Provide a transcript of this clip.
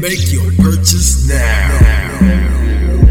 Make your purchase now.